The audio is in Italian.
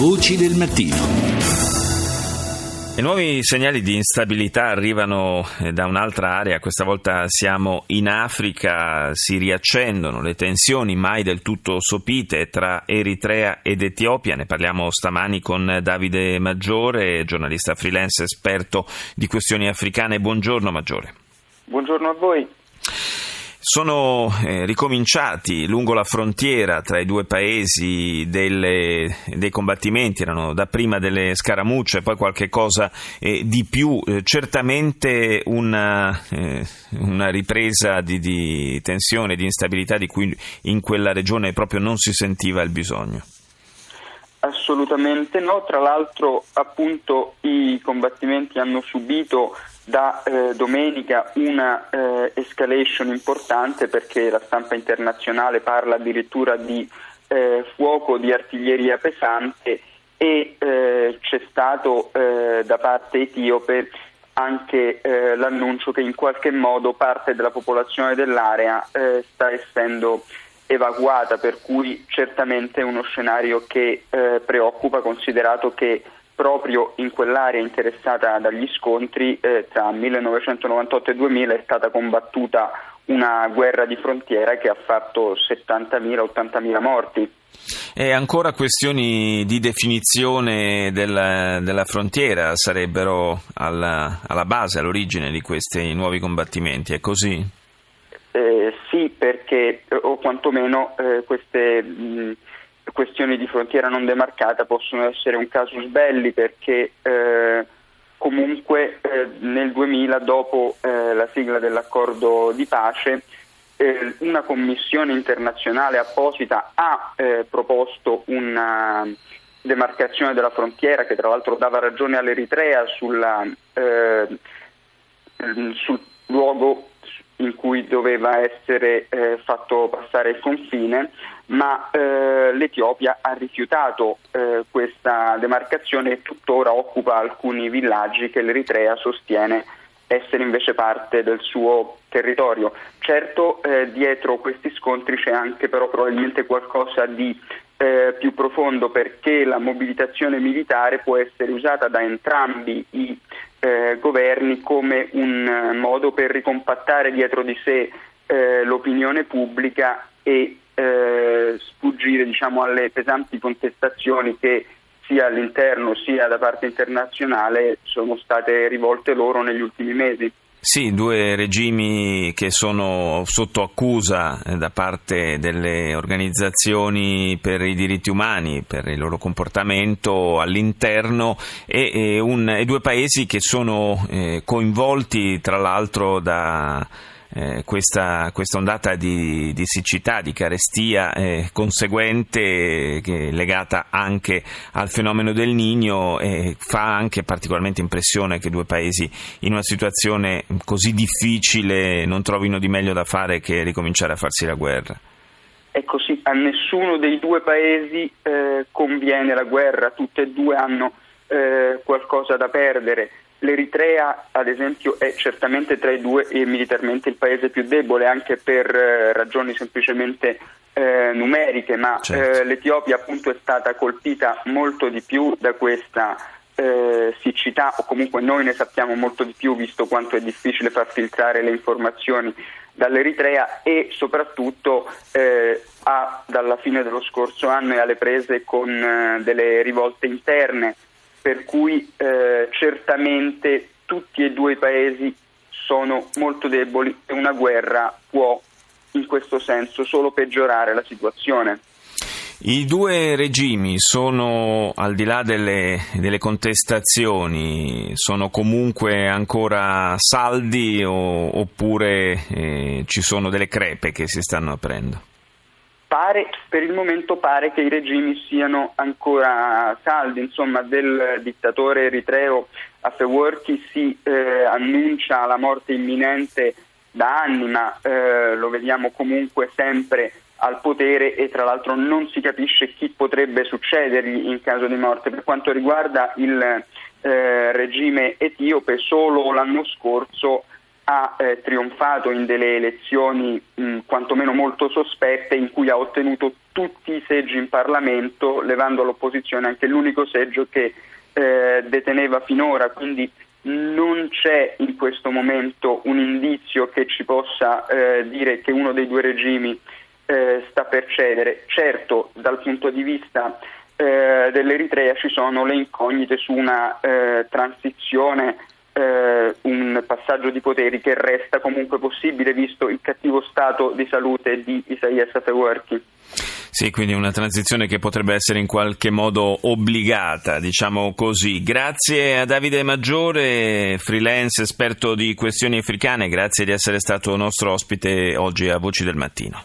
Voci del mattino. I nuovi segnali di instabilità arrivano eh, da un'altra area, questa volta siamo in Africa, si riaccendono le tensioni mai del tutto sopite tra Eritrea ed Etiopia, ne parliamo stamani con Davide Maggiore, giornalista freelance esperto di questioni africane. Buongiorno Maggiore. Buongiorno a voi. Sono eh, ricominciati lungo la frontiera tra i due paesi delle, dei combattimenti, erano dapprima delle scaramucce, poi qualche cosa eh, di più, eh, certamente una, eh, una ripresa di, di tensione, di instabilità di cui in quella regione proprio non si sentiva il bisogno. Assolutamente no, tra l'altro appunto i combattimenti hanno subito da eh, domenica una eh, escalation importante perché la stampa internazionale parla addirittura di eh, fuoco di artiglieria pesante e eh, c'è stato eh, da parte etiope anche eh, l'annuncio che in qualche modo parte della popolazione dell'area sta essendo evacuata, per cui certamente è uno scenario che preoccupa considerato che proprio in quell'area interessata dagli scontri eh, tra 1998 e 2000 è stata combattuta una guerra di frontiera che ha fatto 70.000-80.000 morti. E ancora questioni di definizione della, della frontiera sarebbero alla, alla, base, all'origine di questi nuovi combattimenti, è così? Eh, sì, perché o quantomeno eh, queste mh, questioni di frontiera non demarcata possono essere un casus belli perché eh, comunque eh, nel 2000 dopo eh, la sigla dell'accordo di pace eh, una commissione internazionale apposita ha eh, proposto una demarcazione della frontiera che tra l'altro dava ragione all'Eritrea sulla, eh, sul luogo in cui doveva essere fatto passare il confine ma eh, l'Etiopia ha rifiutato eh, questa demarcazione e tuttora occupa alcuni villaggi che l'Eritrea sostiene essere invece parte del suo territorio. Certo, eh, dietro questi scontri c'è anche però probabilmente qualcosa di eh, più profondo perché la mobilitazione militare può essere usata da entrambi i eh, governi come un modo per ricompattare dietro di sé eh, l'opinione pubblica e eh, sfuggire diciamo, alle pesanti contestazioni che sia all'interno sia da parte internazionale sono state rivolte loro negli ultimi mesi. Sì, due regimi che sono sotto accusa eh, da parte delle organizzazioni per i diritti umani, per il loro comportamento all'interno e, e, un, e due paesi che sono eh, coinvolti tra l'altro da eh, questa, questa, ondata di, di, siccità, di carestia eh, conseguente che legata anche al fenomeno del Nigno e fa anche particolarmente impressione che due paesi in una situazione così difficile non trovino di meglio da fare che ricominciare a farsi la guerra. È così, a nessuno dei due paesi eh, conviene la guerra, tutte e due hanno eh, qualcosa da perdere. L'Eritrea, ad esempio, è certamente tra i due e militarmente il paese più debole, anche per eh, ragioni semplicemente eh, numeriche, ma certo. eh, l'Etiopia appunto è stata colpita molto di più da questa eh, siccità, o comunque noi ne sappiamo molto di più, visto quanto è difficile far filtrare le informazioni dall'Eritrea e soprattutto eh, ha, dalla fine dello scorso anno è alle prese con eh, delle rivolte interne per cui eh, certamente tutti e due i paesi sono molto deboli e una guerra può in questo senso solo peggiorare la situazione. I due regimi sono, al di là delle, delle contestazioni, sono comunque ancora saldi o, oppure eh, ci sono delle crepe che si stanno aprendo? Pare, per il momento pare che i regimi siano ancora saldi, insomma del dittatore eritreo Afewerki si eh, annuncia la morte imminente da anni, ma eh, lo vediamo comunque sempre al potere e tra l'altro non si capisce chi potrebbe succedergli in caso di morte. Per quanto riguarda il eh, regime etiope, solo l'anno scorso ha eh, trionfato in delle elezioni mh, quantomeno molto sospette in cui ha ottenuto tutti i seggi in Parlamento, levando all'opposizione anche l'unico seggio che eh, deteneva finora, quindi non c'è in questo momento un indizio che ci possa eh, dire che uno dei due regimi eh, sta per cedere. Certo, dal punto di vista eh, dell'Eritrea ci sono le incognite su una eh, transizione, passaggio di poteri che resta comunque possibile visto il cattivo stato di salute di Isaias Afewerki. Sì, quindi una transizione che potrebbe essere in qualche modo obbligata, diciamo così. Grazie a Davide Maggiore, freelance esperto di questioni africane, grazie di essere stato nostro ospite oggi a Voci del Mattino.